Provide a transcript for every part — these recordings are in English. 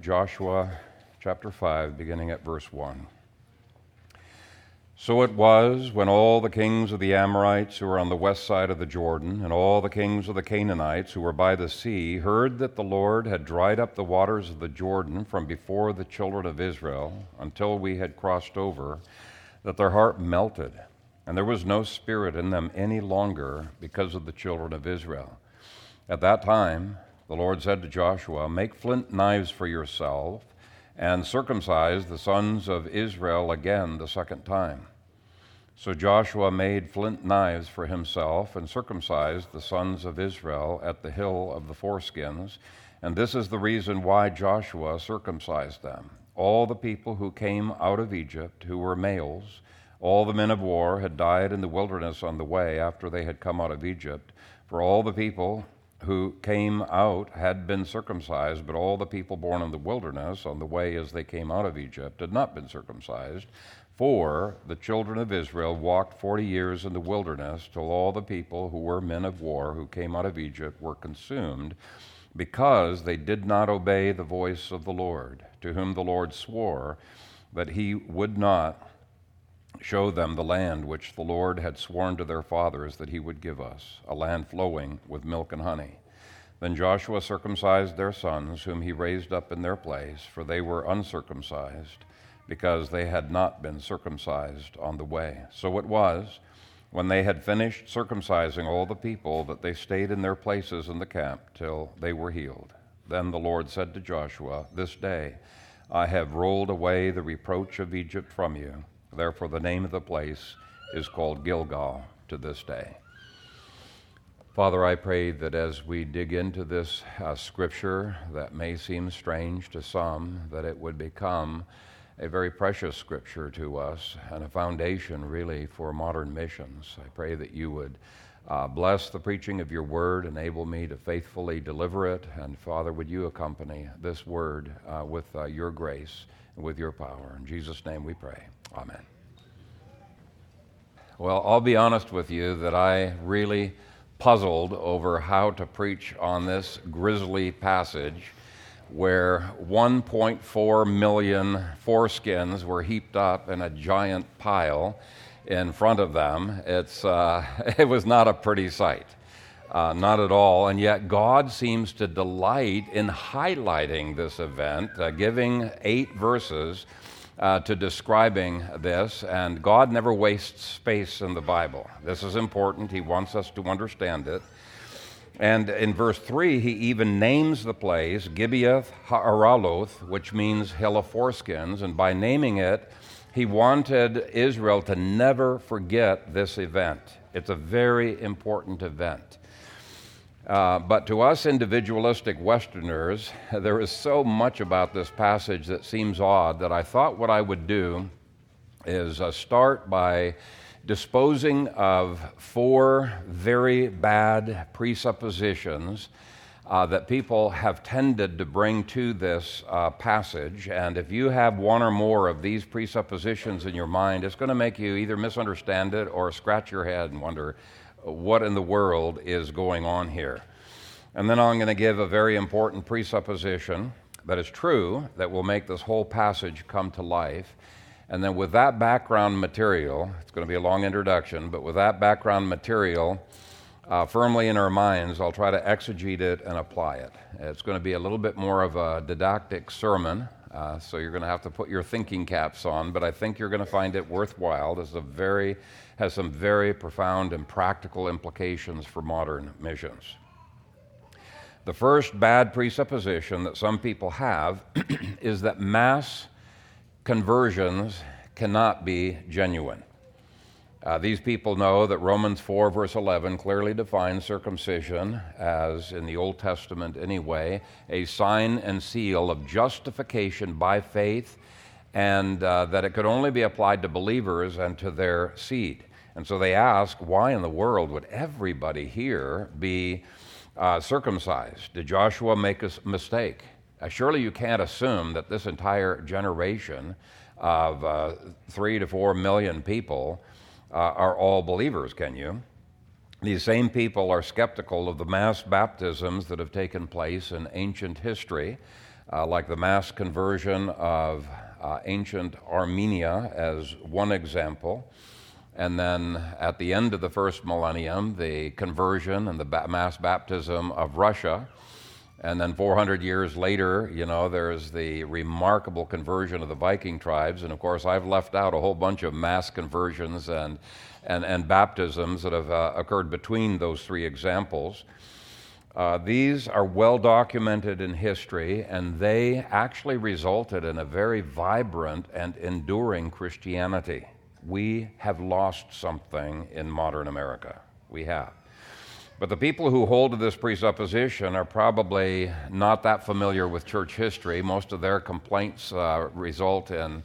Joshua chapter 5, beginning at verse 1. So it was when all the kings of the Amorites who were on the west side of the Jordan, and all the kings of the Canaanites who were by the sea, heard that the Lord had dried up the waters of the Jordan from before the children of Israel until we had crossed over, that their heart melted, and there was no spirit in them any longer because of the children of Israel. At that time, the Lord said to Joshua, Make flint knives for yourself, and circumcise the sons of Israel again the second time. So Joshua made flint knives for himself and circumcised the sons of Israel at the hill of the foreskins. And this is the reason why Joshua circumcised them. All the people who came out of Egypt, who were males, all the men of war, had died in the wilderness on the way after they had come out of Egypt. For all the people who came out had been circumcised, but all the people born in the wilderness on the way as they came out of Egypt had not been circumcised. For the children of Israel walked forty years in the wilderness till all the people who were men of war who came out of Egypt were consumed, because they did not obey the voice of the Lord, to whom the Lord swore that he would not show them the land which the Lord had sworn to their fathers that he would give us, a land flowing with milk and honey. Then Joshua circumcised their sons, whom he raised up in their place, for they were uncircumcised, because they had not been circumcised on the way. So it was, when they had finished circumcising all the people, that they stayed in their places in the camp till they were healed. Then the Lord said to Joshua, This day I have rolled away the reproach of Egypt from you Therefore, the name of the place is called Gilgal to this day. Father, I pray that as we dig into this uh, scripture that may seem strange to some, that it would become a very precious scripture to us and a foundation, really, for modern missions. I pray that you would uh, bless the preaching of your word, enable me to faithfully deliver it, and Father, would you accompany this word uh, with uh, your grace and with your power. In Jesus' name we pray. Amen. Well, I'll be honest with you that I really puzzled over how to preach on this grisly passage where 1.4 million foreskins were heaped up in a giant pile in front of them. It's, uh, it was not a pretty sight, uh, not at all. And yet, God seems to delight in highlighting this event, uh, giving eight verses uh, to describing this, and God never wastes space in the Bible. This is important. He wants us to understand it. And in verse 3, he even names the place Gibeath Haaraloth, which means hill of foreskins. And by naming it, he wanted Israel to never forget this event. It's a very important event. Uh, but to us individualistic Westerners, there is so much about this passage that seems odd that I thought what I would do is uh, start by disposing of four very bad presuppositions uh, that people have tended to bring to this uh, passage. And if you have one or more of these presuppositions in your mind, it's going to make you either misunderstand it or scratch your head and wonder what in the world is going on here. And then I'm going to give a very important presupposition that is true that will make this whole passage come to life. And then, with that background material, it's going to be a long introduction, but with that background material uh, firmly in our minds, I'll try to exegete it and apply it. It's going to be a little bit more of a didactic sermon, uh, so you're going to have to put your thinking caps on, but I think you're going to find it worthwhile. This is a very has some very profound and practical implications for modern missions. The first bad presupposition that some people have is that mass conversions cannot be genuine. Uh, these people know that Romans 4, verse 11, clearly defines circumcision as, in the Old Testament anyway, a sign and seal of justification by faith, and uh, that it could only be applied to believers and to their seed. And so they ask, why in the world would everybody here be uh, circumcised? Did Joshua make a mistake? Uh, surely you can't assume that this entire generation of uh, three to four million people uh, are all believers, can you? These same people are skeptical of the mass baptisms that have taken place in ancient history. uh, like the mass conversion of uh, ancient Armenia as one example. And then at the end of the first millennium, the conversion and the mass baptism of Russia. And then 400 years later, you know, there's the remarkable conversion of the Viking tribes. And of course, I've left out a whole bunch of mass conversions and, and, and baptisms that have uh, occurred between those three examples. Uh, these are well documented in history, and they actually resulted in a very vibrant and enduring Christianity. We have lost something in modern America. We have. But the people who hold to this presupposition are probably not that familiar with church history. Most of their complaints uh, result in,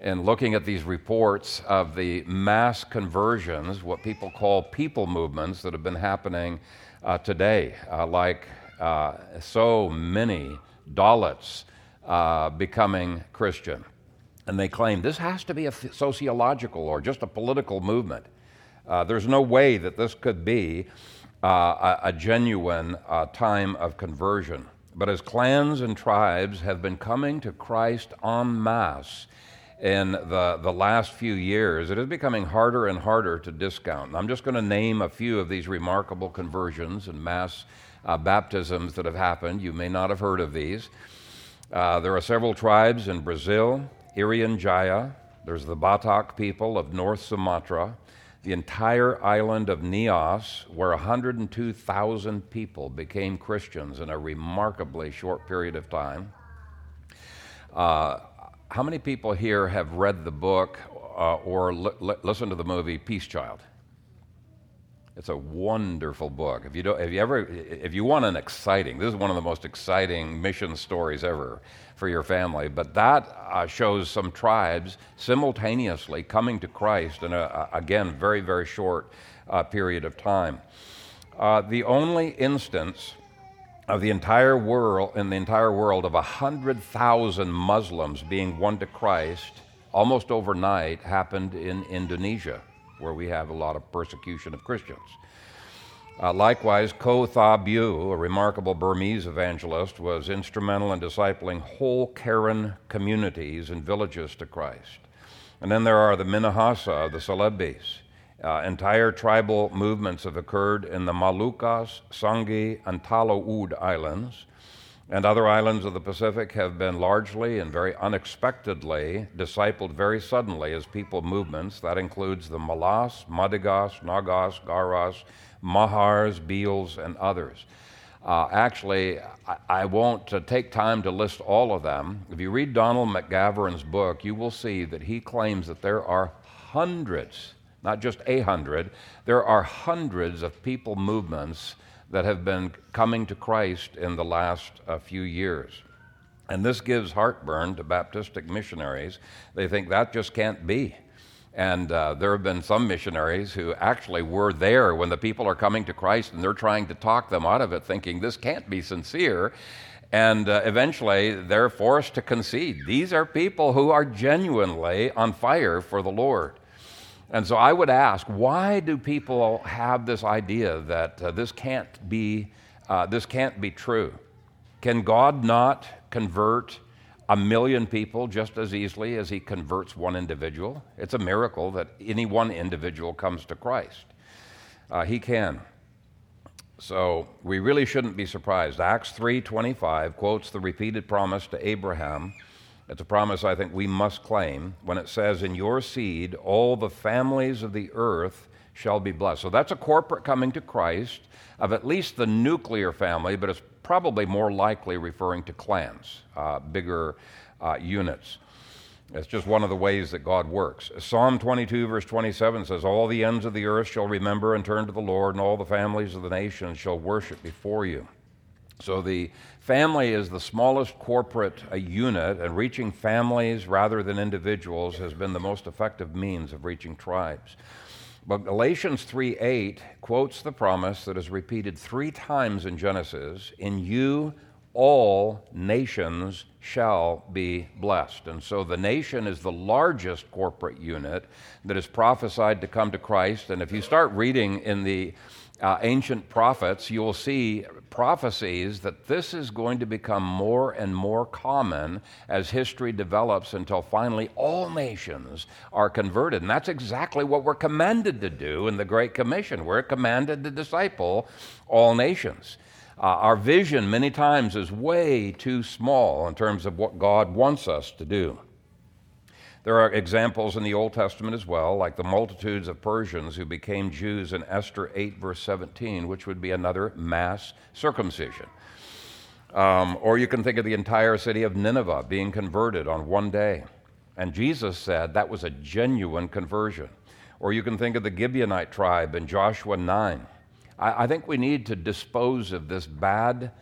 in looking at these reports of the mass conversions, what people call people movements that have been happening uh, today, uh, like uh, so many Dalits uh, becoming Christian. And they claim this has to be a sociological or just a political movement. Uh, there's no way that this could be a, a, genuine time of conversion. But as clans and tribes have been coming to Christ en masse, in the, the last few years, it is becoming harder and harder to discount. And I'm just going to name a few of these remarkable conversions and mass uh, baptisms that have happened. You may not have heard of these. Uh, there are several tribes in Brazil, Irian Jaya, there's the Batak people of North Sumatra, the entire island of Nias, where 102,000 people became Christians in a remarkably short period of time. Uh, how many people here have read the book uh, or li- li- listened to the movie Peace Child? It's a wonderful book. If you, don't, if you ever, if you want an exciting, this is one of the most exciting mission stories ever for your family. But that uh, shows some tribes simultaneously coming to Christ in a, again, very, very short uh, period of time. Uh, the only instance of the entire world, in the entire world, of 100,000 Muslims being won to Christ almost overnight happened in Indonesia, where we have a lot of persecution of Christians. Uh, likewise, Ko Tha Byu, a remarkable Burmese evangelist, was instrumental in discipling whole Karen communities and villages to Christ. And then there are the Minahasa, the Celebes, uh, entire tribal movements have occurred in the Moluccas, Sangi, and Talaud Islands, and other islands of the Pacific have been largely and very unexpectedly discipled very suddenly as people movements. That includes the Malas, Madigas, Nagas, Garas, Mahars, Bhils, and others. Uh, actually, I, I won't uh, take time to list all of them. If you read Donald McGavran's book, you will see that he claims that there are hundreds not just a hundred. There are hundreds of people movements that have been coming to Christ in the last uh, few years. And this gives heartburn to Baptistic missionaries. They think that just can't be. And uh, there have been some missionaries who actually were there when the people are coming to Christ and they're trying to talk them out of it, thinking this can't be sincere. And uh, eventually they're forced to concede. These are people who are genuinely on fire for the Lord. And so I would ask, why do people have this idea that uh, this can't be uh, this can't be true? Can God not convert a million people just as easily as He converts one individual? It's a miracle that any one individual comes to Christ. Uh, he can. So we really shouldn't be surprised. Acts 3:25 quotes the repeated promise to Abraham it's a promise I think we must claim when it says, In your seed, all the families of the earth shall be blessed. So that's a corporate coming to Christ of at least the nuclear family, but it's probably more likely referring to clans, uh, bigger uh, units. It's just one of the ways that God works. Psalm 22, verse 27 says, All the ends of the earth shall remember and turn to the Lord, and all the families of the nations shall worship before you. So the family is the smallest corporate uh, unit, and reaching families rather than individuals has been the most effective means of reaching tribes. But Galatians 3:8 quotes the promise that is repeated three times in Genesis In you all nations shall be blessed. And so the nation is the largest corporate unit that is prophesied to come to Christ. And if you start reading in the uh, ancient prophets, you will see prophecies that this is going to become more and more common as history develops until finally all nations are converted. And that's exactly what we're commanded to do in the Great Commission. We're commanded to disciple all nations. Uh, our vision, many times, is way too small in terms of what God wants us to do. There are examples in the Old Testament as well, like the multitudes of Persians who became Jews in Esther 8, verse 17, which would be another mass circumcision. Um, or you can think of the entire city of Nineveh being converted on one day. And Jesus said that was a genuine conversion. Or you can think of the Gibeonite tribe in Joshua 9. I, I think we need to dispose of this bad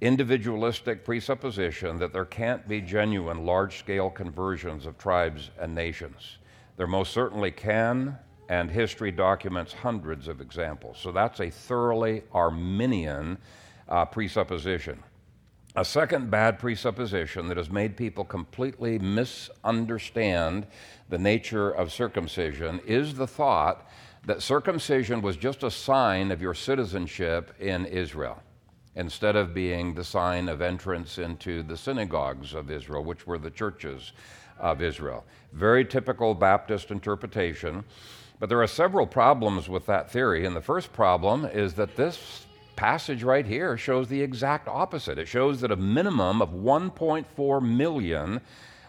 individualistic presupposition that there can't be genuine large scale conversions of tribes and nations. There most certainly can, and history documents hundreds of examples. So that's a thoroughly Arminian uh, presupposition. A second bad presupposition that has made people completely misunderstand the nature of circumcision is the thought that circumcision was just a sign of your citizenship in Israel instead of being the sign of entrance into the synagogues of Israel, which were the churches of Israel. Very typical Baptist interpretation. But there are several problems with that theory. And the first problem is that this passage right here shows the exact opposite. It shows that a minimum of 1.4 million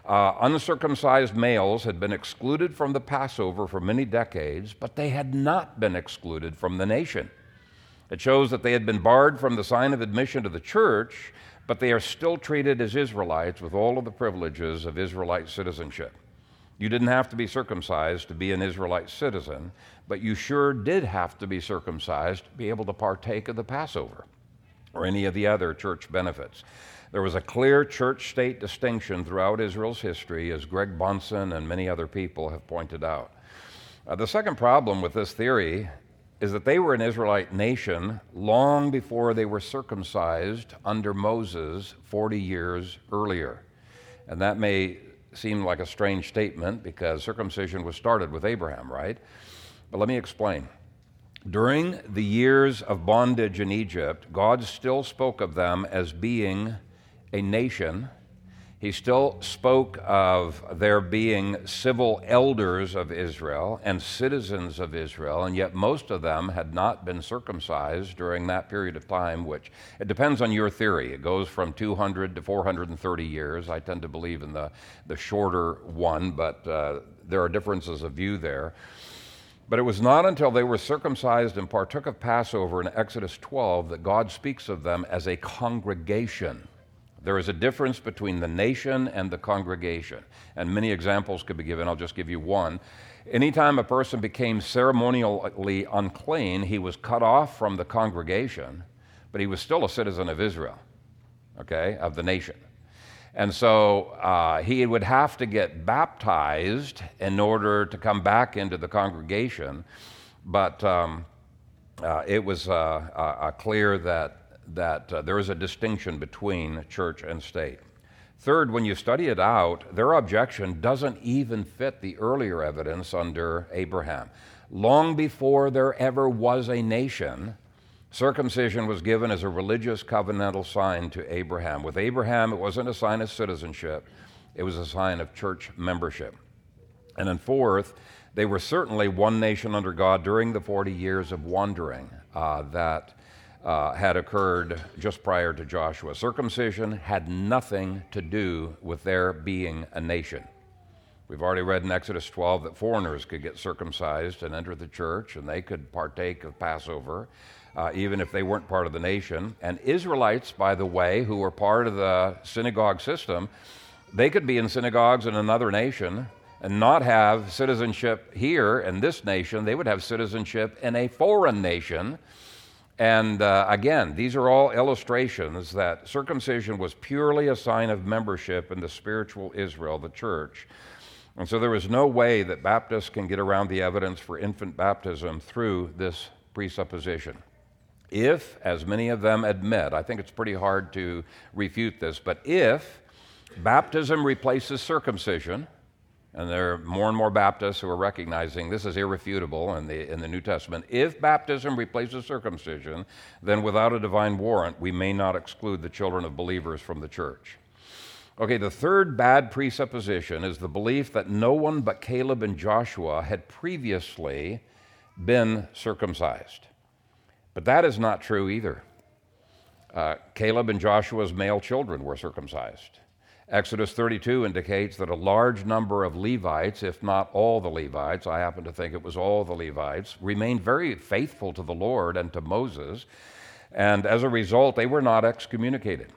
uh, uncircumcised males had been excluded from the Passover for many decades, but they had not been excluded from the nation. It shows that they had been barred from the sign of admission to the church, but they are still treated as Israelites with all of the privileges of Israelite citizenship. You didn't have to be circumcised to be an Israelite citizen, but you sure did have to be circumcised to be able to partake of the Passover or any of the other church benefits. There was a clear church state distinction throughout Israel's history, as Greg Bahnsen and many other people have pointed out. Uh, the second problem with this theory is that they were an Israelite nation long before they were circumcised under Moses 40 years earlier. And that may seem like a strange statement because circumcision was started with Abraham, right? But let me explain. During the years of bondage in Egypt, God still spoke of them as being a nation he still spoke of there being civil elders of Israel and citizens of Israel, and yet most of them had not been circumcised during that period of time, which it depends on your theory. It goes from 200 to 430 years. I tend to believe in the, the shorter one, but uh, there are differences of view there. But it was not until they were circumcised and partook of Passover in Exodus 12 that God speaks of them as a congregation. There is a difference between the nation and the congregation. And many examples could be given. I'll just give you one. Anytime a person became ceremonially unclean, he was cut off from the congregation, but he was still a citizen of Israel, okay, of the nation. And so uh, he would have to get baptized in order to come back into the congregation. But um, uh, it was uh, uh clear that that uh, there is a distinction between church and state. Third, when you study it out, their objection doesn't even fit the earlier evidence under Abraham. Long before there ever was a nation, circumcision was given as a religious covenantal sign to Abraham. With Abraham, it wasn't a sign of citizenship, it was a sign of church membership. And then, fourth, they were certainly one nation under God during the 40 years of wandering uh, that uh, had occurred just prior to Joshua. Circumcision had nothing to do with their being a nation. We've already read in Exodus 12 that foreigners could get circumcised and enter the church, and they could partake of Passover, uh, even if they weren't part of the nation. And Israelites, by the way, who were part of the synagogue system, they could be in synagogues in another nation and not have citizenship here in this nation. They would have citizenship in a foreign nation and uh, again, these are all illustrations that circumcision was purely a sign of membership in the spiritual Israel, the church. And so there is no way that Baptists can get around the evidence for infant baptism through this presupposition. If, as many of them admit, I think it's pretty hard to refute this, but if baptism replaces circumcision, and there are more and more Baptists who are recognizing this is irrefutable in the, in the New Testament. If baptism replaces circumcision, then without a divine warrant, we may not exclude the children of believers from the church. Okay, the third bad presupposition is the belief that no one but Caleb and Joshua had previously been circumcised. But that is not true either. Uh, Caleb and Joshua's male children were circumcised. Exodus 32 indicates that a large number of Levites, if not all the Levites, I happen to think it was all the Levites, remained very faithful to the Lord and to Moses, and as a result, they were not excommunicated.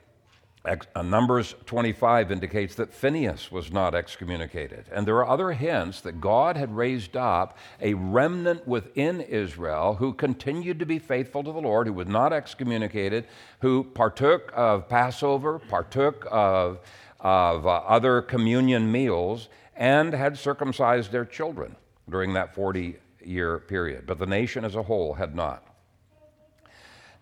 Uh, Numbers 25 indicates that Phineas was not excommunicated. And there are other hints that God had raised up a remnant within Israel who continued to be faithful to the Lord, who was not excommunicated, who partook of Passover, partook of, of uh, other communion meals, and had circumcised their children during that 40 year period. But the nation as a whole had not.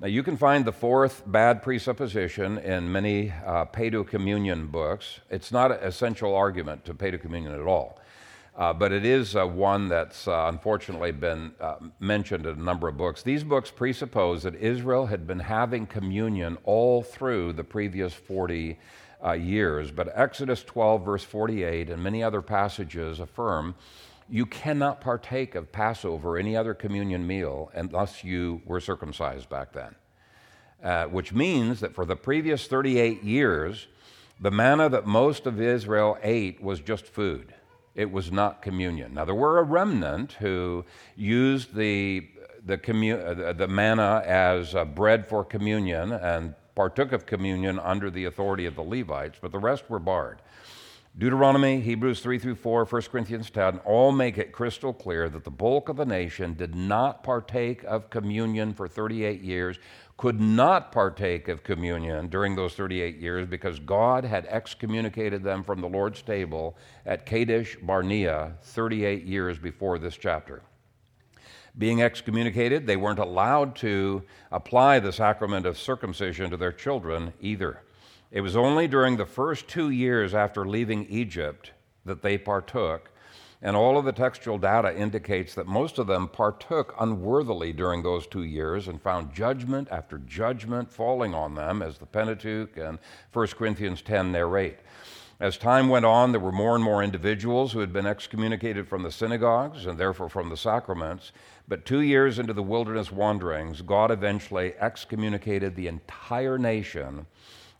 Now, you can find the fourth bad presupposition in many uh, communion books. It's not an essential argument to communion at all, uh, but it is uh, one that's uh, unfortunately been uh, mentioned in a number of books. These books presuppose that Israel had been having communion all through the previous 40 uh, years, but Exodus 12, verse 48, and many other passages affirm you cannot partake of Passover or any other communion meal unless you were circumcised back then. Uh, which means that for the previous 38 years, the manna that most of Israel ate was just food. It was not communion. Now, there were a remnant who used the, the, uh, the manna as uh, bread for communion and partook of communion under the authority of the Levites, but the rest were barred. Deuteronomy, Hebrews 3 through 4, 1 Corinthians 10 all make it crystal clear that the bulk of the nation did not partake of communion for 38 years, could not partake of communion during those 38 years because God had excommunicated them from the Lord's table at Kadesh Barnea 38 years before this chapter. Being excommunicated, they weren't allowed to apply the sacrament of circumcision to their children either. It was only during the first two years after leaving Egypt that they partook, and all of the textual data indicates that most of them partook unworthily during those two years and found judgment after judgment falling on them, as the Pentateuch and 1 Corinthians 10 narrate. As time went on, there were more and more individuals who had been excommunicated from the synagogues and therefore from the sacraments. But two years into the wilderness wanderings, God eventually excommunicated the entire nation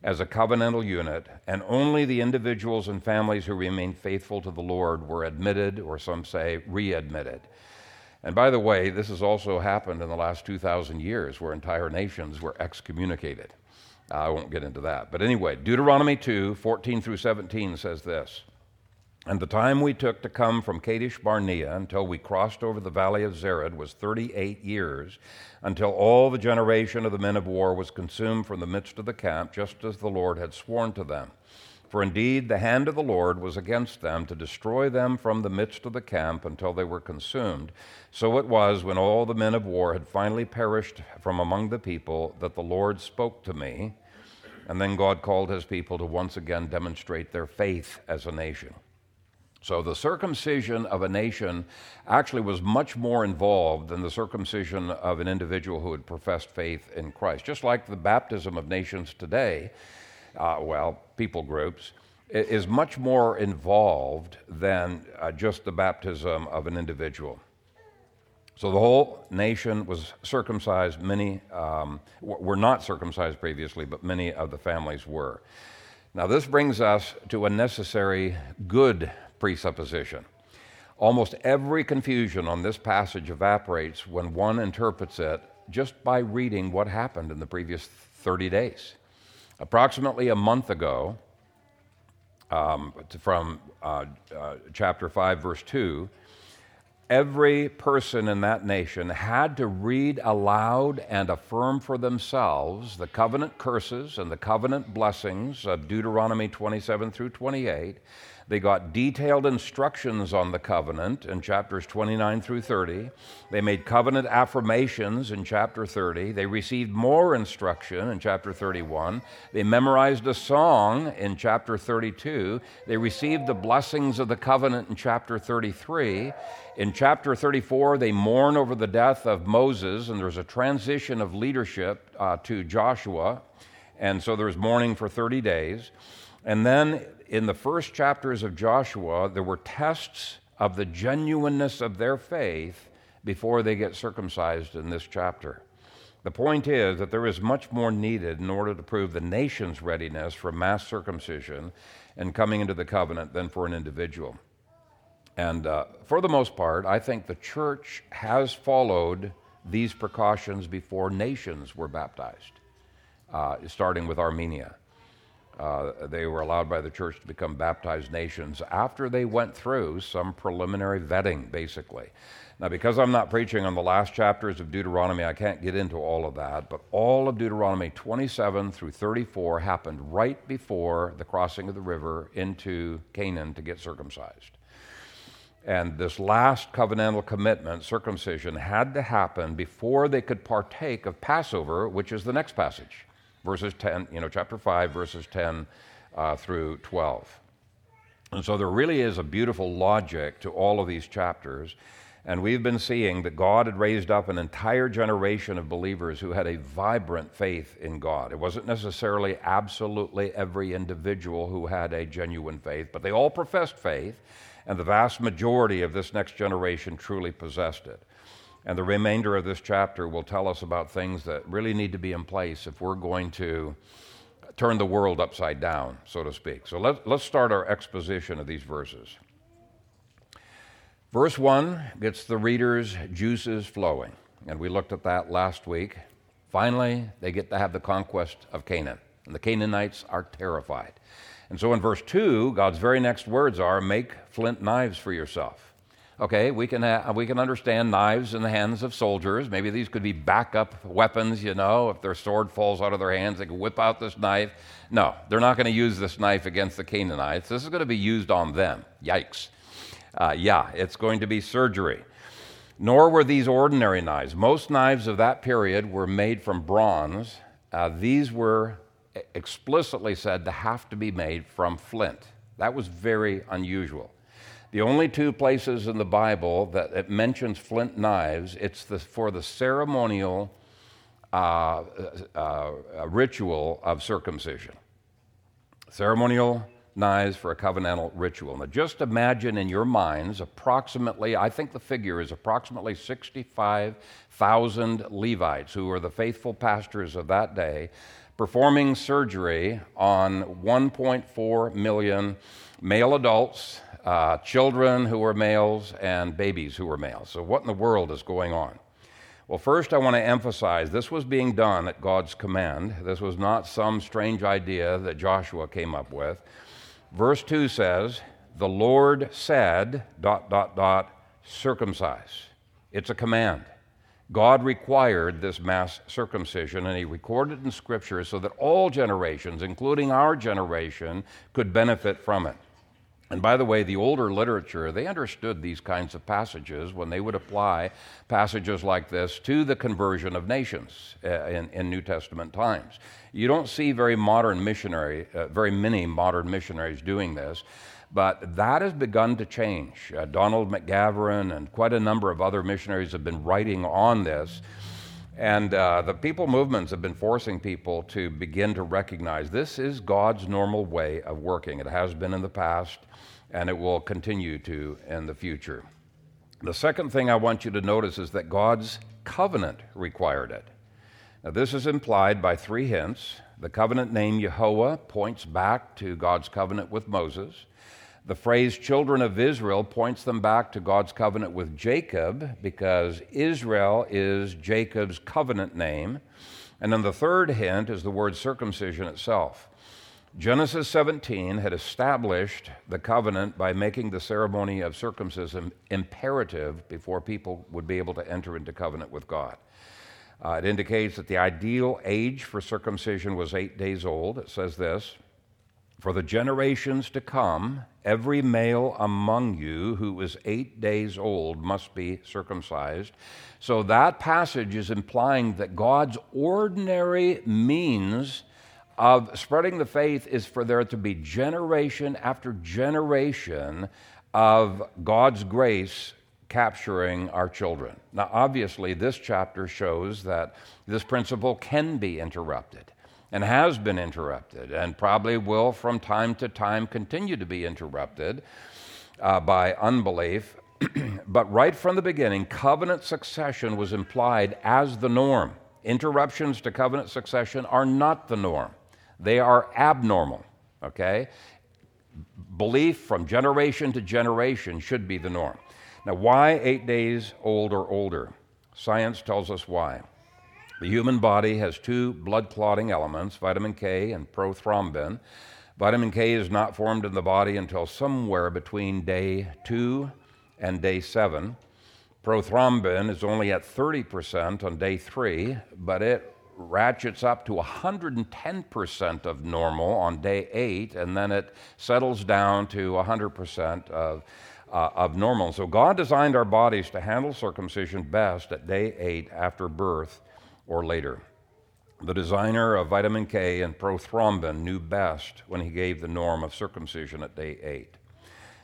as a covenantal unit, and only the individuals and families who remained faithful to the Lord were admitted, or some say readmitted. And by the way, this has also happened in the last 2,000 years where entire nations were excommunicated. I won't get into that. But anyway, Deuteronomy 2 14 through 17 says this. And the time we took to come from Kadesh Barnea until we crossed over the valley of Zered was 38 years, until all the generation of the men of war was consumed from the midst of the camp, just as the Lord had sworn to them. For indeed, the hand of the Lord was against them to destroy them from the midst of the camp until they were consumed. So it was when all the men of war had finally perished from among the people that the Lord spoke to me. And then God called his people to once again demonstrate their faith as a nation. So the circumcision of a nation actually was much more involved than the circumcision of an individual who had professed faith in Christ. Just like the baptism of nations today, uh, well, people groups, is much more involved than uh, just the baptism of an individual. So the whole nation was circumcised. Many um, were not circumcised previously, but many of the families were. Now, this brings us to a necessary good presupposition. Almost every confusion on this passage evaporates when one interprets it just by reading what happened in the previous 30 days. Approximately a month ago, um, from uh, uh, chapter 5, verse 2, every person in that nation had to read aloud and affirm for themselves the covenant curses and the covenant blessings of Deuteronomy 27 through 28 they got detailed instructions on the covenant in chapters 29 through 30. They made covenant affirmations in chapter 30. They received more instruction in chapter 31. They memorized a song in chapter 32. They received the blessings of the covenant in chapter 33. In chapter 34, they mourn over the death of Moses, and there's a transition of leadership uh, to Joshua. And so there's mourning for 30 days. And then in the first chapters of Joshua, there were tests of the genuineness of their faith before they get circumcised in this chapter. The point is that there is much more needed in order to prove the nation's readiness for mass circumcision and coming into the covenant than for an individual. And uh, for the most part, I think the church has followed these precautions before nations were baptized, uh, starting with Armenia. Uh, they were allowed by the church to become baptized nations after they went through some preliminary vetting, basically. Now, because I'm not preaching on the last chapters of Deuteronomy, I can't get into all of that, but all of Deuteronomy 27 through 34 happened right before the crossing of the river into Canaan to get circumcised. And this last covenantal commitment, circumcision, had to happen before they could partake of Passover, which is the next passage verses 10, you know, chapter 5, verses 10 uh, through 12. And so there really is a beautiful logic to all of these chapters. And we've been seeing that God had raised up an entire generation of believers who had a vibrant faith in God. It wasn't necessarily absolutely every individual who had a genuine faith, but they all professed faith, and the vast majority of this next generation truly possessed it. And the remainder of this chapter will tell us about things that really need to be in place if we're going to turn the world upside down, so to speak. So let, let's start our exposition of these verses. Verse 1 gets the reader's juices flowing, and we looked at that last week. Finally, they get to have the conquest of Canaan, and the Canaanites are terrified. And so in verse 2, God's very next words are make flint knives for yourself. Okay, we can, ha- we can understand knives in the hands of soldiers. Maybe these could be backup weapons, you know. If their sword falls out of their hands, they can whip out this knife. No, they're not going to use this knife against the Canaanites. This is going to be used on them. Yikes. Uh, yeah, it's going to be surgery. Nor were these ordinary knives. Most knives of that period were made from bronze. Uh, these were explicitly said to have to be made from flint. That was very unusual. The only two places in the Bible that it mentions flint knives, it's the, for the ceremonial uh, uh, uh, ritual of circumcision. Ceremonial knives for a covenantal ritual. Now, just imagine in your minds approximately, I think the figure is approximately 65,000 Levites who were the faithful pastors of that day performing surgery on 1.4 million male adults uh, children who were males and babies who were males. So, what in the world is going on? Well, first, I want to emphasize this was being done at God's command. This was not some strange idea that Joshua came up with. Verse 2 says, The Lord said, dot, dot, dot, circumcise. It's a command. God required this mass circumcision, and He recorded it in Scripture so that all generations, including our generation, could benefit from it. And by the way, the older literature, they understood these kinds of passages when they would apply passages like this to the conversion of nations uh, in, in, New Testament times. You don't see very modern missionary, uh, very many modern missionaries doing this, but that has begun to change. Uh, Donald McGavran and quite a number of other missionaries have been writing on this. And uh, the people movements have been forcing people to begin to recognize this is God's normal way of working. It has been in the past, and it will continue to in the future. The second thing I want you to notice is that God's covenant required it. Now, this is implied by three hints. The covenant name Yehovah points back to God's covenant with Moses. The phrase children of Israel points them back to God's covenant with Jacob because Israel is Jacob's covenant name. And then the third hint is the word circumcision itself. Genesis 17 had established the covenant by making the ceremony of circumcision imperative before people would be able to enter into covenant with God. Uh, it indicates that the ideal age for circumcision was eight days old. It says this For the generations to come, every male among you who is eight days old must be circumcised. So that passage is implying that God's ordinary means of spreading the faith is for there to be generation after generation of God's grace capturing our children. Now, obviously, this chapter shows that this principle can be interrupted and has been interrupted and probably will from time to time continue to be interrupted uh, by unbelief. but right from the beginning, covenant succession was implied as the norm. Interruptions to covenant succession are not the norm. They are abnormal, okay? Belief from generation to generation should be the norm. Now, why eight days old or older? Science tells us why. The human body has two blood clotting elements, vitamin K and prothrombin. Vitamin K is not formed in the body until somewhere between day two and day seven. Prothrombin is only at 30% on day three, but it ratchets up to 110% of normal on day eight, and then it settles down to 100% of, uh, of normal. So God designed our bodies to handle circumcision best at day eight after birth or later. The designer of vitamin K and prothrombin knew best when he gave the norm of circumcision at day eight.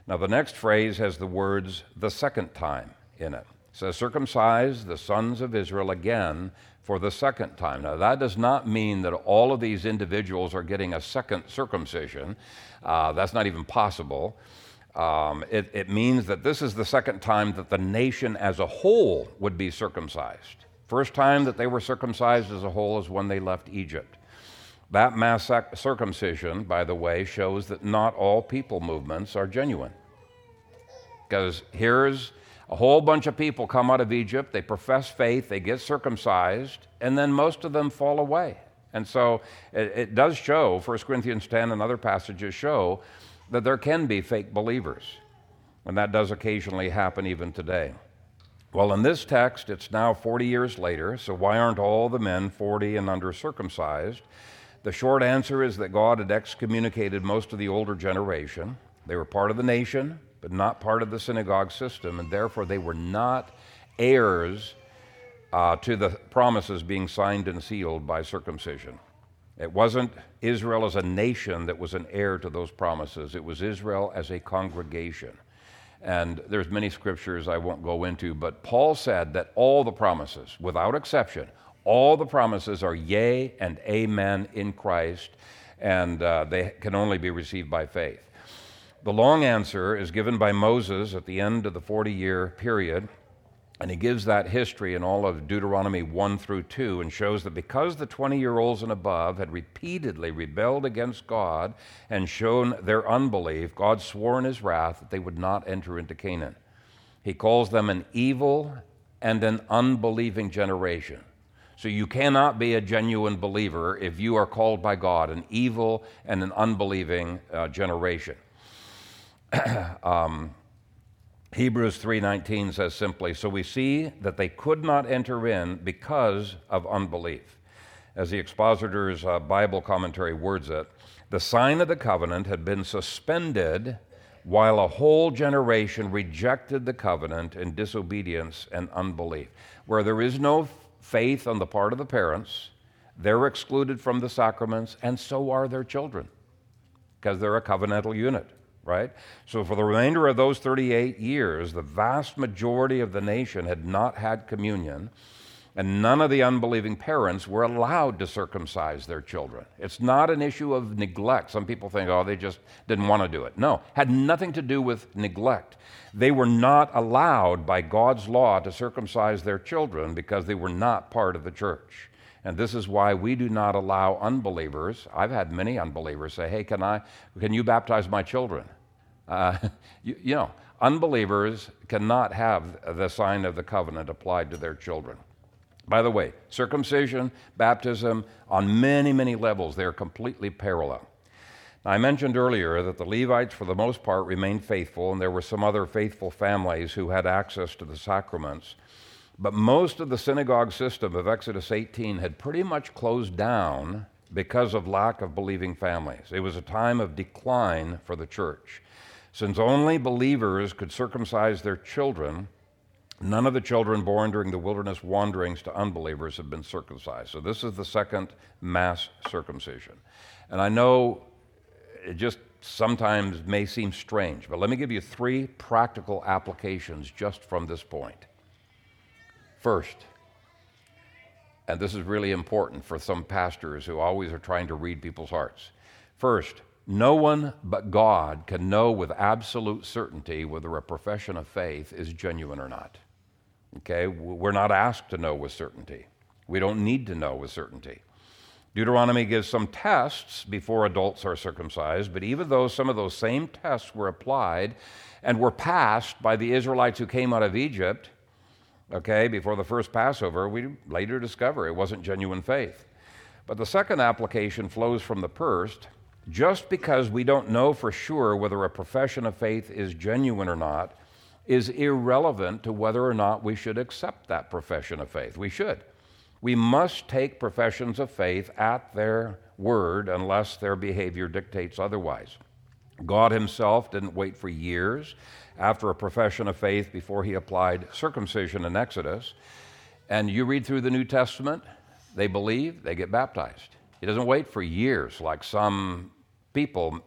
Now, the next phrase has the words the second time in it. It says, Circumcise the sons of Israel again for the second time. Now, that does not mean that all of these individuals are getting a second circumcision. Uh, that's not even possible. Um, it, it means that this is the second time that the nation as a whole would be circumcised. First time that they were circumcised as a whole is when they left Egypt. That mass circumcision, by the way, shows that not all people movements are genuine. Because here's a whole bunch of people come out of Egypt, they profess faith, they get circumcised, and then most of them fall away. And so it, it does show, 1 Corinthians 10 and other passages show, that there can be fake believers. And that does occasionally happen even today. Well, in this text, it's now 40 years later, so why aren't all the men 40 and under circumcised? The short answer is that God had excommunicated most of the older generation. They were part of the nation, but not part of the synagogue system, and therefore they were not heirs uh, to the promises being signed and sealed by circumcision. It wasn't Israel as a nation that was an heir to those promises. It was Israel as a congregation. And there's many scriptures I won't go into, but Paul said that all the promises, without exception, all the promises are yea and amen in Christ, and uh, they can only be received by faith. The long answer is given by Moses at the end of the 40 year period, and he gives that history in all of Deuteronomy 1 through 2 and shows that because the 20 year olds and above had repeatedly rebelled against God and shown their unbelief, God swore in his wrath that they would not enter into Canaan. He calls them an evil and an unbelieving generation. So you cannot be a genuine believer if you are called by God an evil and an unbelieving uh, generation. um, Hebrews 3:19 says simply, "So we see that they could not enter in because of unbelief." As the expositor's uh, Bible commentary words it, the sign of the covenant had been suspended while a whole generation rejected the covenant in disobedience and unbelief. Where there is no faith on the part of the parents, they're excluded from the sacraments, and so are their children, because they're a covenantal unit right? So, for the remainder of those 38 years, the vast majority of the nation had not had communion, and none of the unbelieving parents were allowed to circumcise their children. It's not an issue of neglect. Some people think, oh, they just didn't want to do it. No, had nothing to do with neglect. They were not allowed by God's law to circumcise their children because they were not part of the church. And this is why we do not allow unbelievers. I've had many unbelievers say, "Hey, can I? Can you baptize my children?" Uh, you, you know, unbelievers cannot have the sign of the covenant applied to their children. By the way, circumcision, baptism, on many, many levels, they are completely parallel. I mentioned earlier that the Levites, for the most part, remained faithful, and there were some other faithful families who had access to the sacraments. But most of the synagogue system of Exodus 18 had pretty much closed down because of lack of believing families. It was a time of decline for the church. Since only believers could circumcise their children, none of the children born during the wilderness wanderings to unbelievers have been circumcised. So this is the second mass circumcision. And I know it just sometimes may seem strange, but let me give you three practical applications just from this point. First, and this is really important for some pastors who always are trying to read people's hearts. First, no one but God can know with absolute certainty whether a profession of faith is genuine or not. Okay? We're not asked to know with certainty. We don't need to know with certainty. Deuteronomy gives some tests before adults are circumcised, but even though some of those same tests were applied and were passed by the Israelites who came out of Egypt, okay, before the first Passover, we later discover it wasn't genuine faith. But the second application flows from the first. Just because we don't know for sure whether a profession of faith is genuine or not is irrelevant to whether or not we should accept that profession of faith. We should. We must take professions of faith at their word unless their behavior dictates otherwise. God Himself didn't wait for years after a profession of faith before He applied circumcision in Exodus. And you read through the New Testament, they believe, they get baptized. He doesn't wait for years like some people,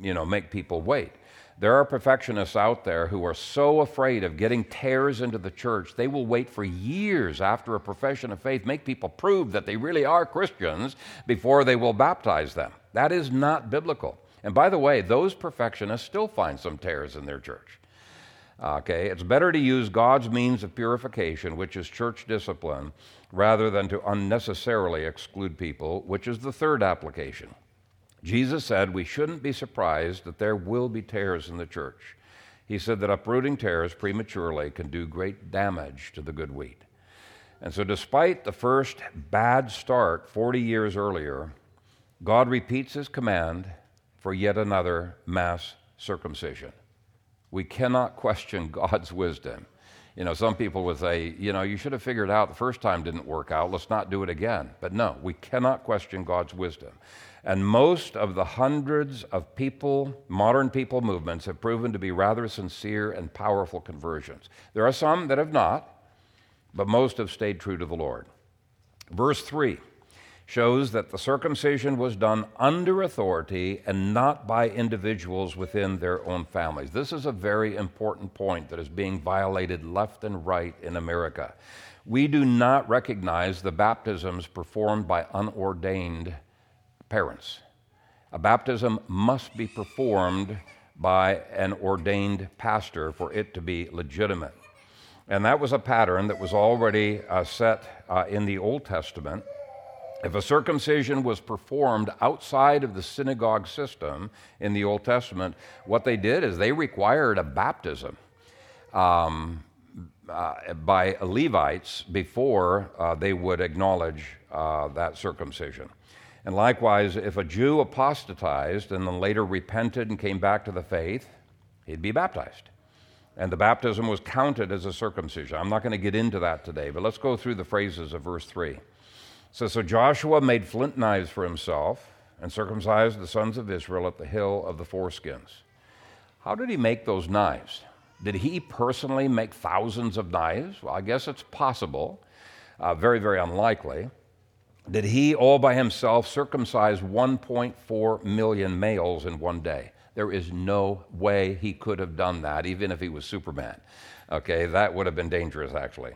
you know, make people wait. There are perfectionists out there who are so afraid of getting tares into the church, they will wait for years after a profession of faith, make people prove that they really are Christians before they will baptize them. That is not biblical. And by the way, those perfectionists still find some tares in their church. Okay, it's better to use God's means of purification, which is church discipline, rather than to unnecessarily exclude people, which is the third application. Jesus said we shouldn't be surprised that there will be tares in the church. He said that uprooting tares prematurely can do great damage to the good wheat. And so, despite the first bad start 40 years earlier, God repeats his command for yet another mass circumcision. We cannot question God's wisdom. You know, some people would say, you know, you should have figured out the first time didn't work out, let's not do it again. But no, we cannot question God's wisdom. And most of the hundreds of people, modern people movements, have proven to be rather sincere and powerful conversions. There are some that have not, but most have stayed true to the Lord. Verse 3 shows that the circumcision was done under authority and not by individuals within their own families. This is a very important point that is being violated left and right in America. We do not recognize the baptisms performed by unordained parents. A baptism must be performed by an ordained pastor for it to be legitimate. And that was a pattern that was already uh, set uh, in the Old Testament. If a circumcision was performed outside of the synagogue system in the Old Testament, what they did is they required a baptism um, uh, by Levites before uh, they would acknowledge uh, that circumcision. And likewise, if a Jew apostatized and then later repented and came back to the faith, he'd be baptized. And the baptism was counted as a circumcision. I'm not going to get into that today, but let's go through the phrases of verse 3. So, so Joshua made flint knives for himself and circumcised the sons of Israel at the hill of the foreskins. How did he make those knives? Did he personally make thousands of knives? Well, I guess it's possible, uh, very, very unlikely did he all by himself circumcise 1.4 million males in one day. There is no way he could have done that, even if he was Superman. Okay, that would have been dangerous, actually.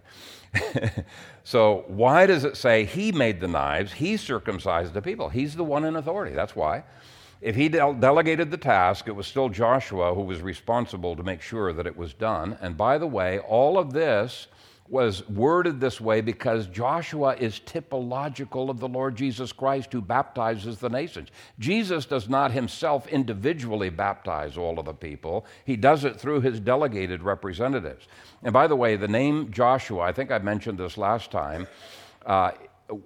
so, why does it say he made the knives? He circumcised the people. He's the one in authority. That's why. If he de- delegated the task, it was still Joshua who was responsible to make sure that it was done. And by the way, all of this was worded this way because Joshua is typological of the Lord Jesus Christ who baptizes the nations. Jesus does not himself individually baptize all of the people, he does it through his delegated representatives. And by the way, the name Joshua, I think I mentioned this last time, uh,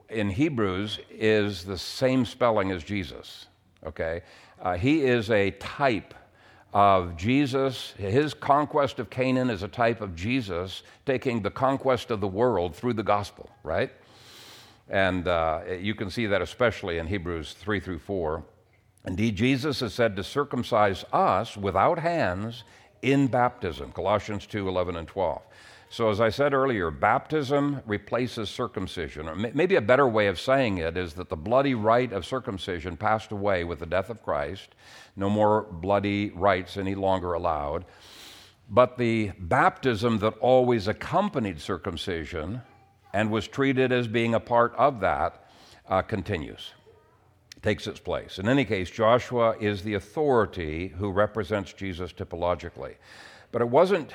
in Hebrews is the same spelling as Jesus. Okay? Uh, he is a type of Jesus. His conquest of Canaan is a type of Jesus taking the conquest of the world through the gospel, right? And uh, you can see that especially in Hebrews 3 through 4. Indeed, Jesus is said to circumcise us without hands in baptism, Colossians 2 11 and 12. So, as I said earlier, baptism replaces circumcision. Or maybe a better way of saying it is that the bloody rite of circumcision passed away with the death of Christ. No more bloody rites any longer allowed. But the baptism that always accompanied circumcision and was treated as being a part of that uh, continues, takes its place. In any case, Joshua is the authority who represents Jesus typologically. But it wasn't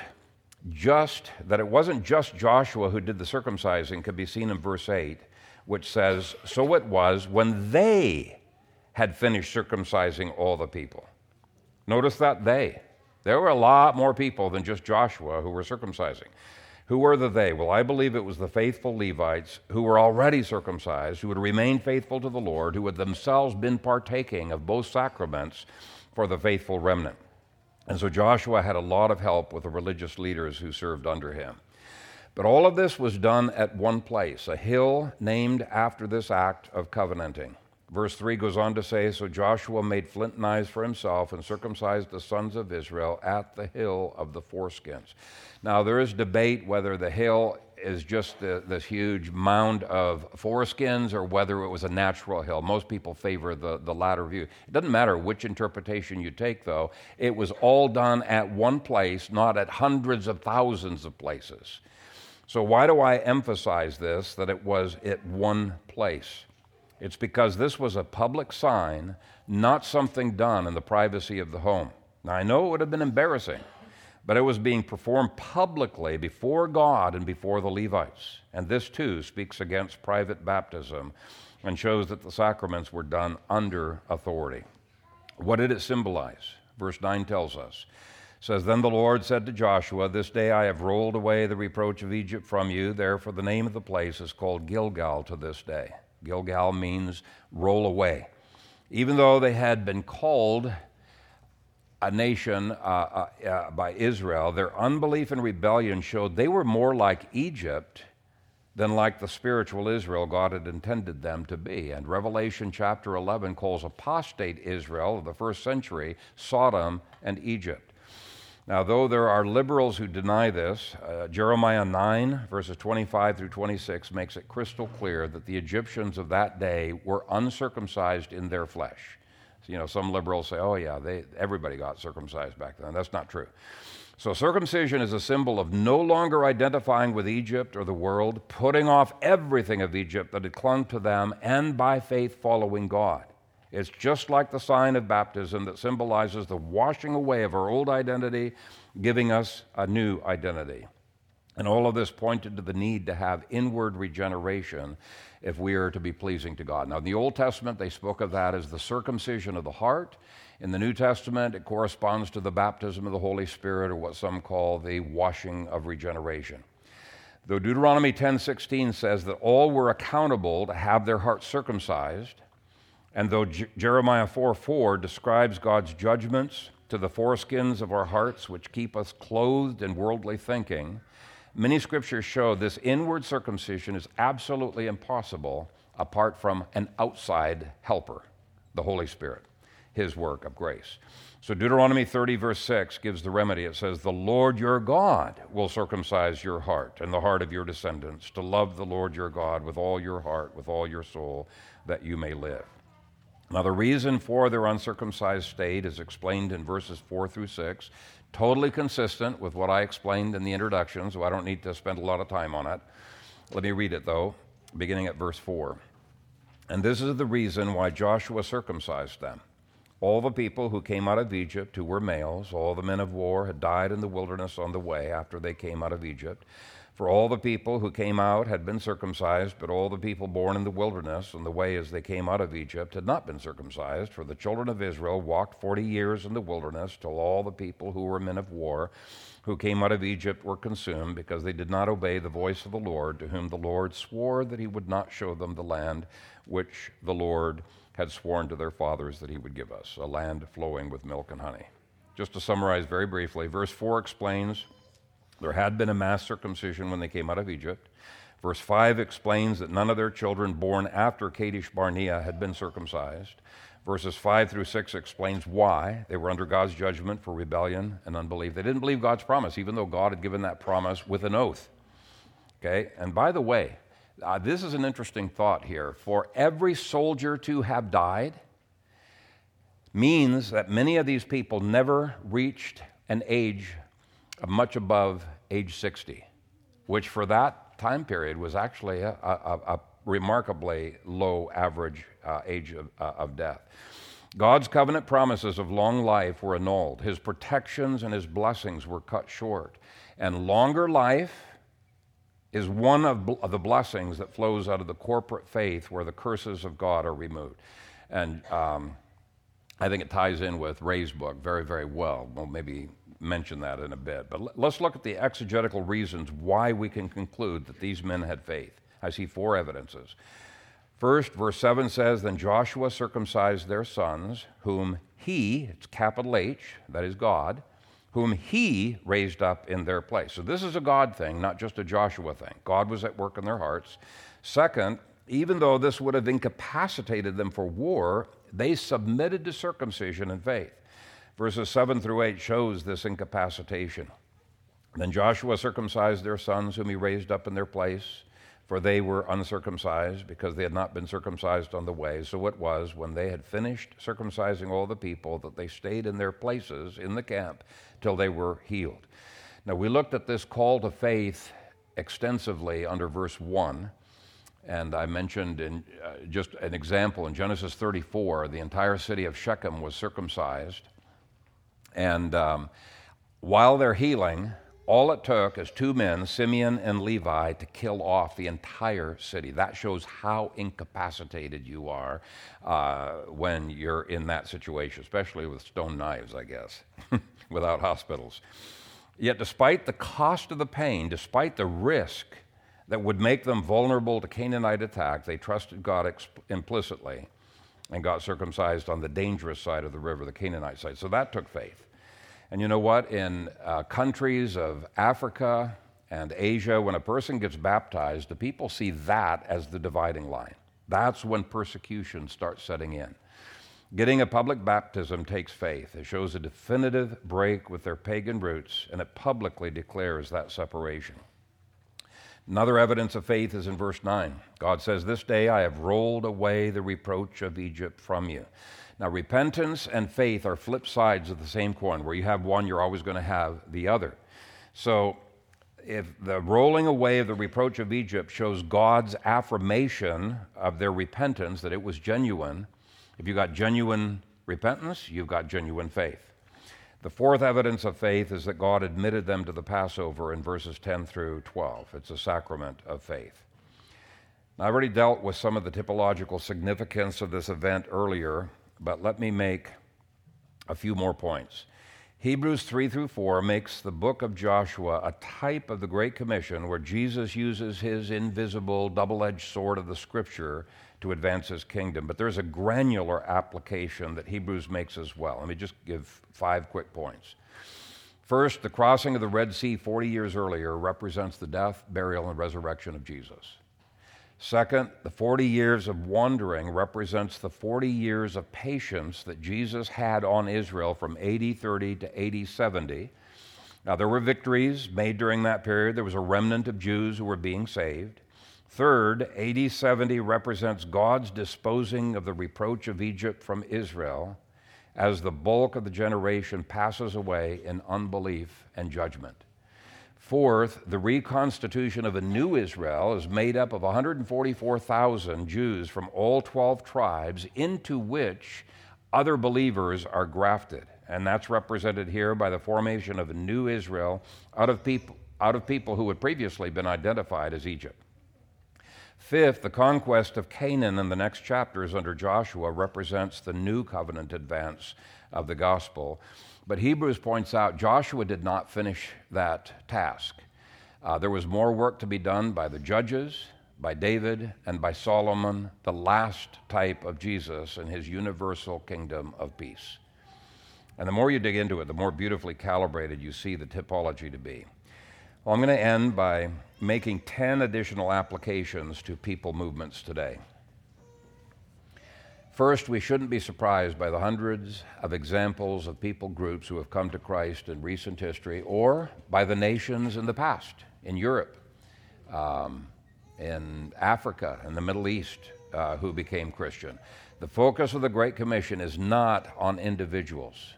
just that it wasn't just Joshua who did the circumcising could be seen in verse 8, which says, So it was when they had finished circumcising all the people. Notice that they. There were a lot more people than just Joshua who were circumcising. Who were the they? Well, I believe it was the faithful Levites who were already circumcised, who had remained faithful to the Lord, who had themselves been partaking of both sacraments for the faithful remnant. And so Joshua had a lot of help with the religious leaders who served under him. But all of this was done at one place, a hill named after this act of covenanting. Verse 3 goes on to say So Joshua made flint knives for himself and circumcised the sons of Israel at the hill of the foreskins. Now, there is debate whether the hill is just the, this huge mound of foreskins or whether it was a natural hill. Most people favor the, the latter view. It doesn't matter which interpretation you take, though. It was all done at one place, not at hundreds of thousands of places. So, why do I emphasize this that it was at one place? It's because this was a public sign, not something done in the privacy of the home. Now, I know it would have been embarrassing but it was being performed publicly before God and before the Levites. And this too speaks against private baptism and shows that the sacraments were done under authority. What did it symbolize? Verse 9 tells us. It says, Then the Lord said to Joshua, This day I have rolled away the reproach of Egypt from you. Therefore, the name of the place is called Gilgal to this day. Gilgal means roll away. Even though they had been called a nation uh, uh, uh, by Israel, their unbelief and rebellion showed they were more like Egypt than like the spiritual Israel God had intended them to be. And Revelation chapter 11 calls apostate Israel of the first century Sodom and Egypt. Now, though there are liberals who deny this, uh, Jeremiah 9, verses 25 through 26, makes it crystal clear that the Egyptians of that day were uncircumcised in their flesh. You know, some liberals say, oh, yeah, they, everybody got circumcised back then. That's not true. So, circumcision is a symbol of no longer identifying with Egypt or the world, putting off everything of Egypt that had clung to them, and by faith following God. It's just like the sign of baptism that symbolizes the washing away of our old identity, giving us a new identity. And all of this pointed to the need to have inward regeneration if we are to be pleasing to God. Now, in the Old Testament, they spoke of that as the circumcision of the heart. In the New Testament, it corresponds to the baptism of the Holy Spirit, or what some call the washing of regeneration. Though Deuteronomy 10:16 says that all were accountable to have their hearts circumcised, and though J- Jeremiah 4:4 describes God's judgments to the foreskins of our hearts, which keep us clothed in worldly thinking, Many scriptures show this inward circumcision is absolutely impossible apart from an outside helper, the Holy Spirit, his work of grace. So Deuteronomy 30, verse 6 gives the remedy. It says, The Lord your God will circumcise your heart and the heart of your descendants to love the Lord your God with all your heart, with all your soul, that you may live. Now, the reason for their uncircumcised state is explained in verses 4 through 6 totally consistent with what I explained in the introduction, so I don't need to spend a lot of time on it. Let me read it, though, beginning at verse 4. And this is the reason why Joshua circumcised them. All the people who came out of Egypt, who were males, all the men of war, had died in the wilderness on the way after they came out of Egypt. For all the people who came out had been circumcised, but all the people born in the wilderness on the way as they came out of Egypt had not been circumcised. For the children of Israel walked forty years in the wilderness till all the people who were men of war who came out of Egypt were consumed, because they did not obey the voice of the Lord, to whom the Lord swore that he would not show them the land which the Lord had sworn to their fathers that he would give us a land flowing with milk and honey. Just to summarize very briefly, verse 4 explains there had been a mass circumcision when they came out of Egypt. Verse 5 explains that none of their children born after Kadesh Barnea had been circumcised. Verses 5 through 6 explains why they were under God's judgment for rebellion and unbelief. They didn't believe God's promise, even though God had given that promise with an oath. Okay? And by the way, uh, this is an interesting thought here. For every soldier to have died means that many of these people never reached an age much above age 60, which for that time period was actually a, a, a remarkably low average uh, age of, uh, of death. God's covenant promises of long life were annulled. His protections and his blessings were cut short. And longer life is one of, bl- of the blessings that flows out of the corporate faith where the curses of God are removed. And um, I think it ties in with Ray's book very, very well. We'll maybe mention that in a bit. But let's look at the exegetical reasons why we can conclude that these men had faith. I see four evidences. First, verse 7 says, Then Joshua circumcised their sons, whom he, it's capital H, that is God, whom he raised up in their place. So this is a God thing, not just a Joshua thing. God was at work in their hearts. Second, even though this would have incapacitated them for war, they submitted to circumcision in faith. Verses 7 through 8 shows this incapacitation. Then Joshua circumcised their sons, whom he raised up in their place for they were uncircumcised because they had not been circumcised on the way. So it was when they had finished circumcising all the people that they stayed in their places in the camp till they were healed. Now, we looked at this call to faith extensively under verse 1. And I mentioned in uh, just an example in Genesis 34, the entire city of Shechem was circumcised. And um, while they're healing, all it took is two men, Simeon and Levi, to kill off the entire city. That shows how incapacitated you are uh, when you're in that situation, especially with stone knives, I guess, without hospitals. Yet, despite the cost of the pain, despite the risk that would make them vulnerable to Canaanite attack, they trusted God implicitly and got circumcised on the dangerous side of the river, the Canaanite side. So that took faith. And you know what? In uh, countries of Africa and Asia, when a person gets baptized, the people see that as the dividing line. That's when persecution starts setting in. Getting a public baptism takes faith. It shows a definitive break with their pagan roots, and it publicly declares that separation. Another evidence of faith is in verse 9. God says, This day I have rolled away the reproach of Egypt from you. Now, repentance and faith are flip sides of the same coin. Where you have one, you're always going to have the other. So, if the rolling away of the reproach of Egypt shows God's affirmation of their repentance, that it was genuine, if you got genuine repentance, you've got genuine faith. The fourth evidence of faith is that God admitted them to the Passover in verses 10 through 12. It's a sacrament of faith. Now, I already dealt with some of the typological significance of this event earlier, but let me make a few more points. Hebrews 3 through 4 makes the book of Joshua a type of the Great Commission where Jesus uses his invisible double edged sword of the Scripture to advance his kingdom. But there's a granular application that Hebrews makes as well. Let me just give five quick points. First, the crossing of the Red Sea 40 years earlier represents the death, burial, and resurrection of Jesus. Second, the 40 years of wandering represents the 40 years of patience that Jesus had on Israel from AD 30 to AD 70. Now, there were victories made during that period. There was a remnant of Jews who were being saved. Third, AD 70 represents God's disposing of the reproach of Egypt from Israel as the bulk of the generation passes away in unbelief and judgment. Fourth, the reconstitution of a new Israel is made up of 144,000 Jews from all 12 tribes into which other believers are grafted. And that's represented here by the formation of a new Israel out of people, out of people who had previously been identified as Egypt. Fifth, the conquest of Canaan in the next chapters under Joshua represents the new covenant advance of the gospel. But Hebrews points out Joshua did not finish that task. Uh, there was more work to be done by the judges, by David and by Solomon, the last type of Jesus and his universal kingdom of peace. And the more you dig into it, the more beautifully calibrated you see the typology to be. Well, I'm going to end by making 10 additional applications to people movements today. First, we shouldn't be surprised by the hundreds of examples of people groups who have come to Christ in recent history or by the nations in the past, in Europe, um, in Africa, in the Middle East, uh, who became Christian. The focus of the Great Commission is not on individuals,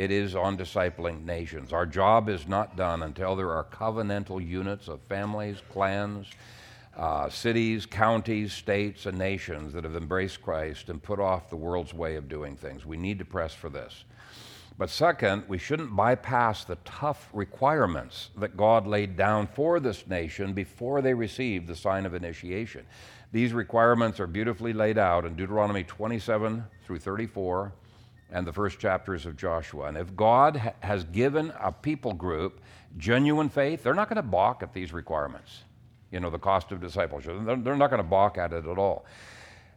it is on discipling nations. Our job is not done until there are covenantal units of families, clans, uh, cities, counties, states, and nations that have embraced Christ and put off the world's way of doing things. We need to press for this. But second, we shouldn't bypass the tough requirements that God laid down for this nation before they received the sign of initiation. These requirements are beautifully laid out in Deuteronomy 27 through 34 and the first chapters of Joshua. And if God ha- has given a people group genuine faith, they're not going to balk at these requirements. You know, the cost of discipleship. They're, they're not going to balk at it at all.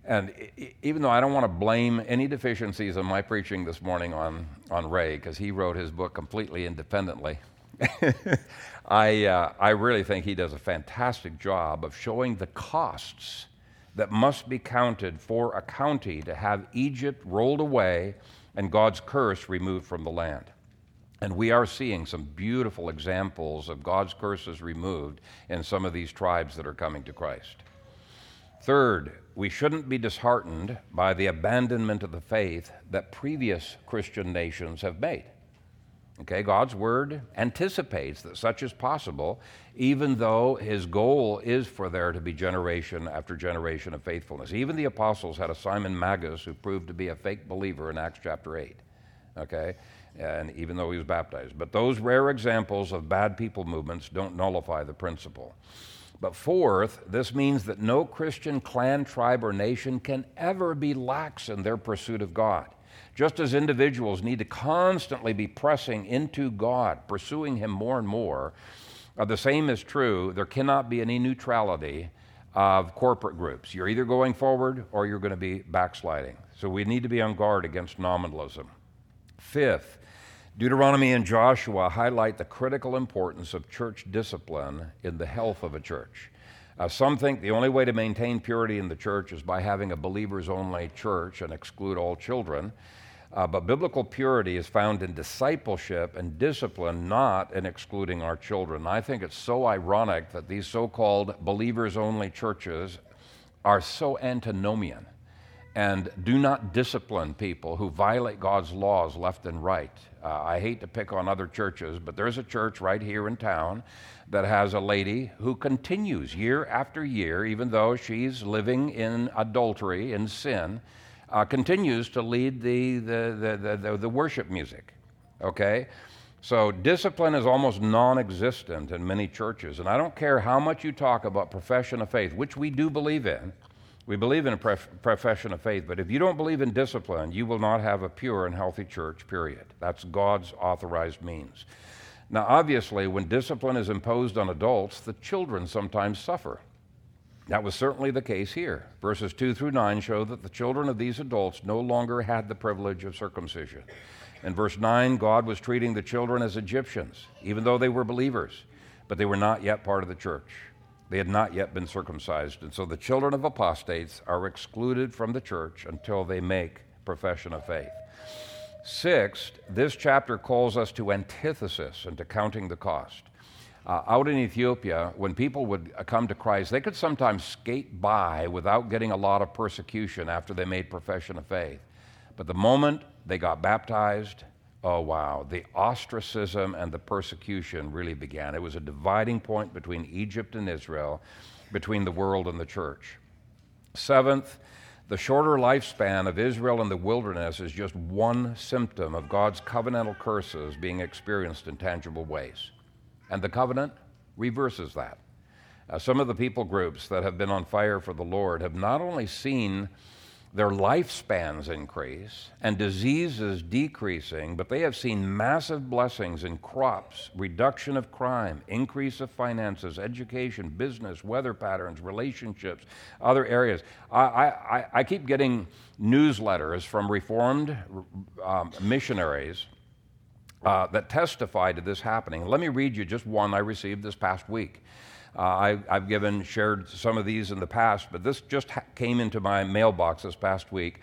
And even though I don't want to blame any deficiencies in my preaching this morning on, on Ray, because he wrote his book completely independently, I, uh, I really think he does a fantastic job of showing the costs that must be counted for a county to have Egypt rolled away and God's curse removed from the land. And we are seeing some beautiful examples of God's curses removed in some of these tribes that are coming to Christ. Third, we shouldn't be disheartened by the abandonment of the faith that previous Christian nations have made. Okay, God's word anticipates that such is possible, even though his goal is for there to be generation after generation of faithfulness. Even the apostles had a Simon Magus who proved to be a fake believer in Acts chapter 8. Okay, and even though he was baptized. But those rare examples of bad people movements don't nullify the principle. But fourth, this means that no Christian clan, tribe, or nation can ever be lax in their pursuit of God. Just as individuals need to constantly be pressing into God, pursuing Him more and more, uh, the same is true. There cannot be any neutrality of corporate groups. You're either going forward or you're going to be backsliding. So we need to be on guard against nominalism. Fifth, Deuteronomy and Joshua highlight the critical importance of church discipline in the health of a church. Uh, some think the only way to maintain purity in the church is by having a believers only church and exclude all children. Uh, but biblical purity is found in discipleship and discipline, not in excluding our children. I think it's so ironic that these so called believers only churches are so antinomian and do not discipline people who violate God's laws left and right. Uh, I hate to pick on other churches, but there's a church right here in town that has a lady who continues year after year, even though she's living in adultery and sin uh, continues to lead the, the, the, the, the worship music. Okay? So discipline is almost non existent in many churches. And I don't care how much you talk about profession of faith, which we do believe in. We believe in a pref- profession of faith, but if you don't believe in discipline, you will not have a pure and healthy church, period. That's God's authorized means. Now, obviously, when discipline is imposed on adults, the children sometimes suffer. That was certainly the case here. Verses 2 through 9 show that the children of these adults no longer had the privilege of circumcision. In verse 9, God was treating the children as Egyptians, even though they were believers, but they were not yet part of the church. They had not yet been circumcised. And so the children of apostates are excluded from the church until they make profession of faith. Sixth, this chapter calls us to antithesis and to counting the cost. Uh, out in Ethiopia, when people would uh, come to Christ, they could sometimes skate by without getting a lot of persecution after they made profession of faith. But the moment they got baptized, oh wow, the ostracism and the persecution really began. It was a dividing point between Egypt and Israel, between the world and the church. Seventh, the shorter lifespan of Israel in the wilderness is just one symptom of God's covenantal curses being experienced in tangible ways. And the covenant reverses that. Uh, some of the people groups that have been on fire for the Lord have not only seen their lifespans increase and diseases decreasing, but they have seen massive blessings in crops, reduction of crime, increase of finances, education, business, weather patterns, relationships, other areas. I, I, I keep getting newsletters from Reformed um, missionaries uh, that testify to this happening. Let me read you just one I received this past week. Uh, I, have given, shared some of these in the past, but this just ha- came into my mailbox this past week.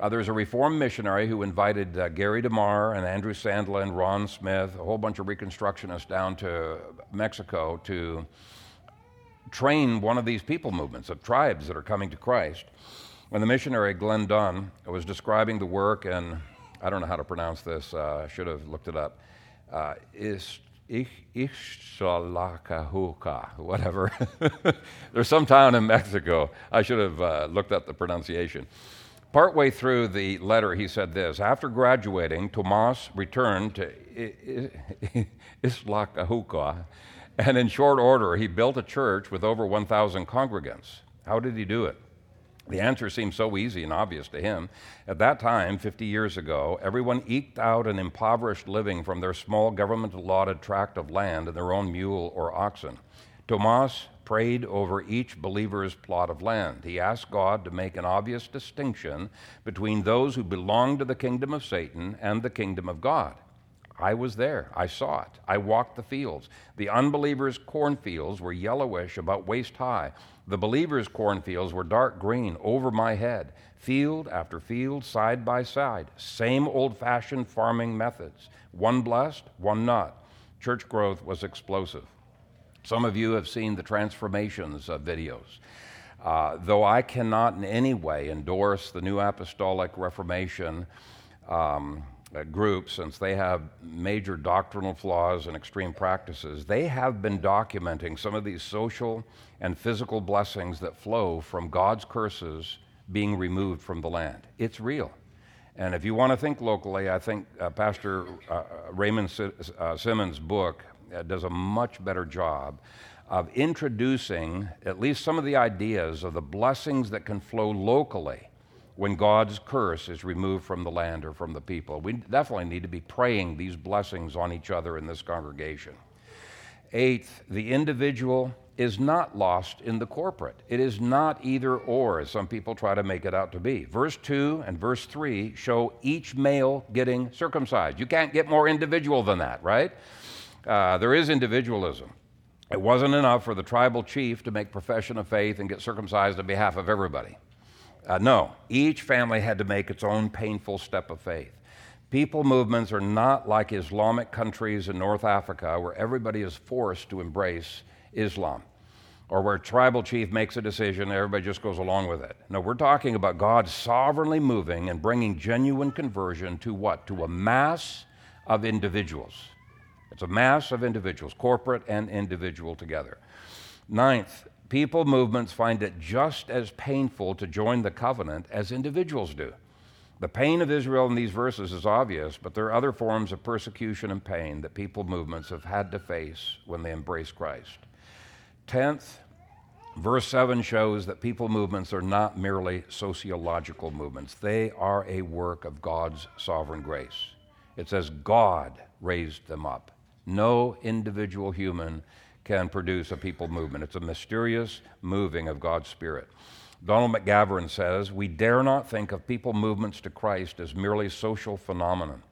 Uh, there's a Reformed missionary who invited uh, Gary DeMar and Andrew Sandlin, and Ron Smith, a whole bunch of Reconstructionists down to Mexico to train one of these people movements of tribes that are coming to Christ. When the missionary Glenn Dunn was describing the work, and I don't know how to pronounce this, uh, I should have looked it up, uh, is Ixtlahuaca, whatever. There's some town in Mexico. I should have uh, looked up the pronunciation. Partway through the letter, he said this After graduating, Tomas returned to Ixtlahuaca, and in short order, he built a church with over 1,000 congregants. How did he do it? The answer seemed so easy and obvious to him. At that time, 50 years ago, everyone eked out an impoverished living from their small government allotted tract of land and their own mule or oxen. Tomas prayed over each believer's plot of land. He asked God to make an obvious distinction between those who belonged to the kingdom of Satan and the kingdom of God. I was there. I saw it. I walked the fields. The unbelievers' cornfields were yellowish, about waist high. The believers' cornfields were dark green over my head, field after field, side by side. Same old fashioned farming methods. One blessed, one not. Church growth was explosive. Some of you have seen the transformations of videos. Uh, though I cannot in any way endorse the New Apostolic Reformation, um, uh, group, since they have major doctrinal flaws and extreme practices, they have been documenting some of these social and physical blessings that flow from God's curses being removed from the land. It's real. And if you want to think locally, I think uh, Pastor uh, Raymond S- uh, Simmons' book uh, does a much better job of introducing at least some of the ideas of the blessings that can flow locally when God's curse is removed from the land or from the people. We definitely need to be praying these blessings on each other in this congregation. Eighth, the individual is not lost in the corporate. It is not either or, as some people try to make it out to be. Verse 2 and verse 3 show each male getting circumcised. You can't get more individual than that, right? Uh, there is individualism. It wasn't enough for the tribal chief to make profession of faith and get circumcised on behalf of everybody. Uh, no, each family had to make its own painful step of faith. People movements are not like Islamic countries in North Africa where everybody is forced to embrace Islam or where tribal chief makes a decision and everybody just goes along with it. No, we're talking about God sovereignly moving and bringing genuine conversion to what? To a mass of individuals. It's a mass of individuals, corporate and individual together. Ninth, people movements find it just as painful to join the covenant as individuals do. The pain of Israel in these verses is obvious, but there are other forms of persecution and pain that people movements have had to face when they embrace Christ. Tenth, verse 7 shows that people movements are not merely sociological movements, they are a work of God's sovereign grace. It says God raised them up. No individual human can produce a people movement. It's a mysterious moving of God's Spirit. Donald McGavran says, We dare not think of people movements to Christ as merely social phenomenon.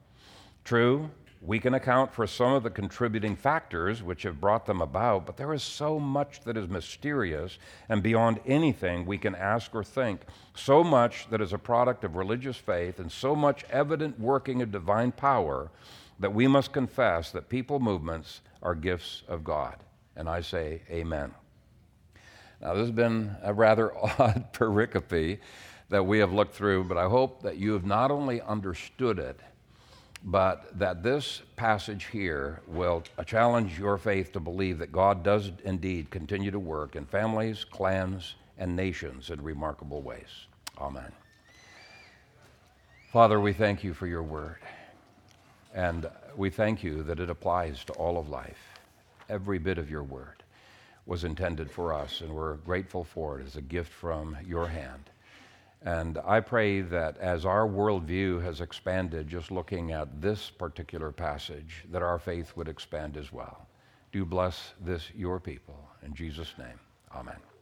True, we can account for some of the contributing factors which have brought them about, but there is so much that is mysterious and beyond anything we can ask or think, so much that is a product of religious faith, and so much evident working of divine power that we must confess that people movements are gifts of God. And I say, Amen. Now, this has been a rather odd pericope that we have looked through, but I hope that you have not only understood it, but that this passage here will challenge your faith to believe that God does indeed continue to work in families, clans, and nations in remarkable ways. Amen. Father, we thank you for your word, and we thank you that it applies to all of life every bit of your word was intended for us, and we're grateful for it as a gift from your hand. And I pray that as our worldview has expanded just looking at this particular passage, that our faith would expand as well. Do bless this, your people. In Jesus' name, amen.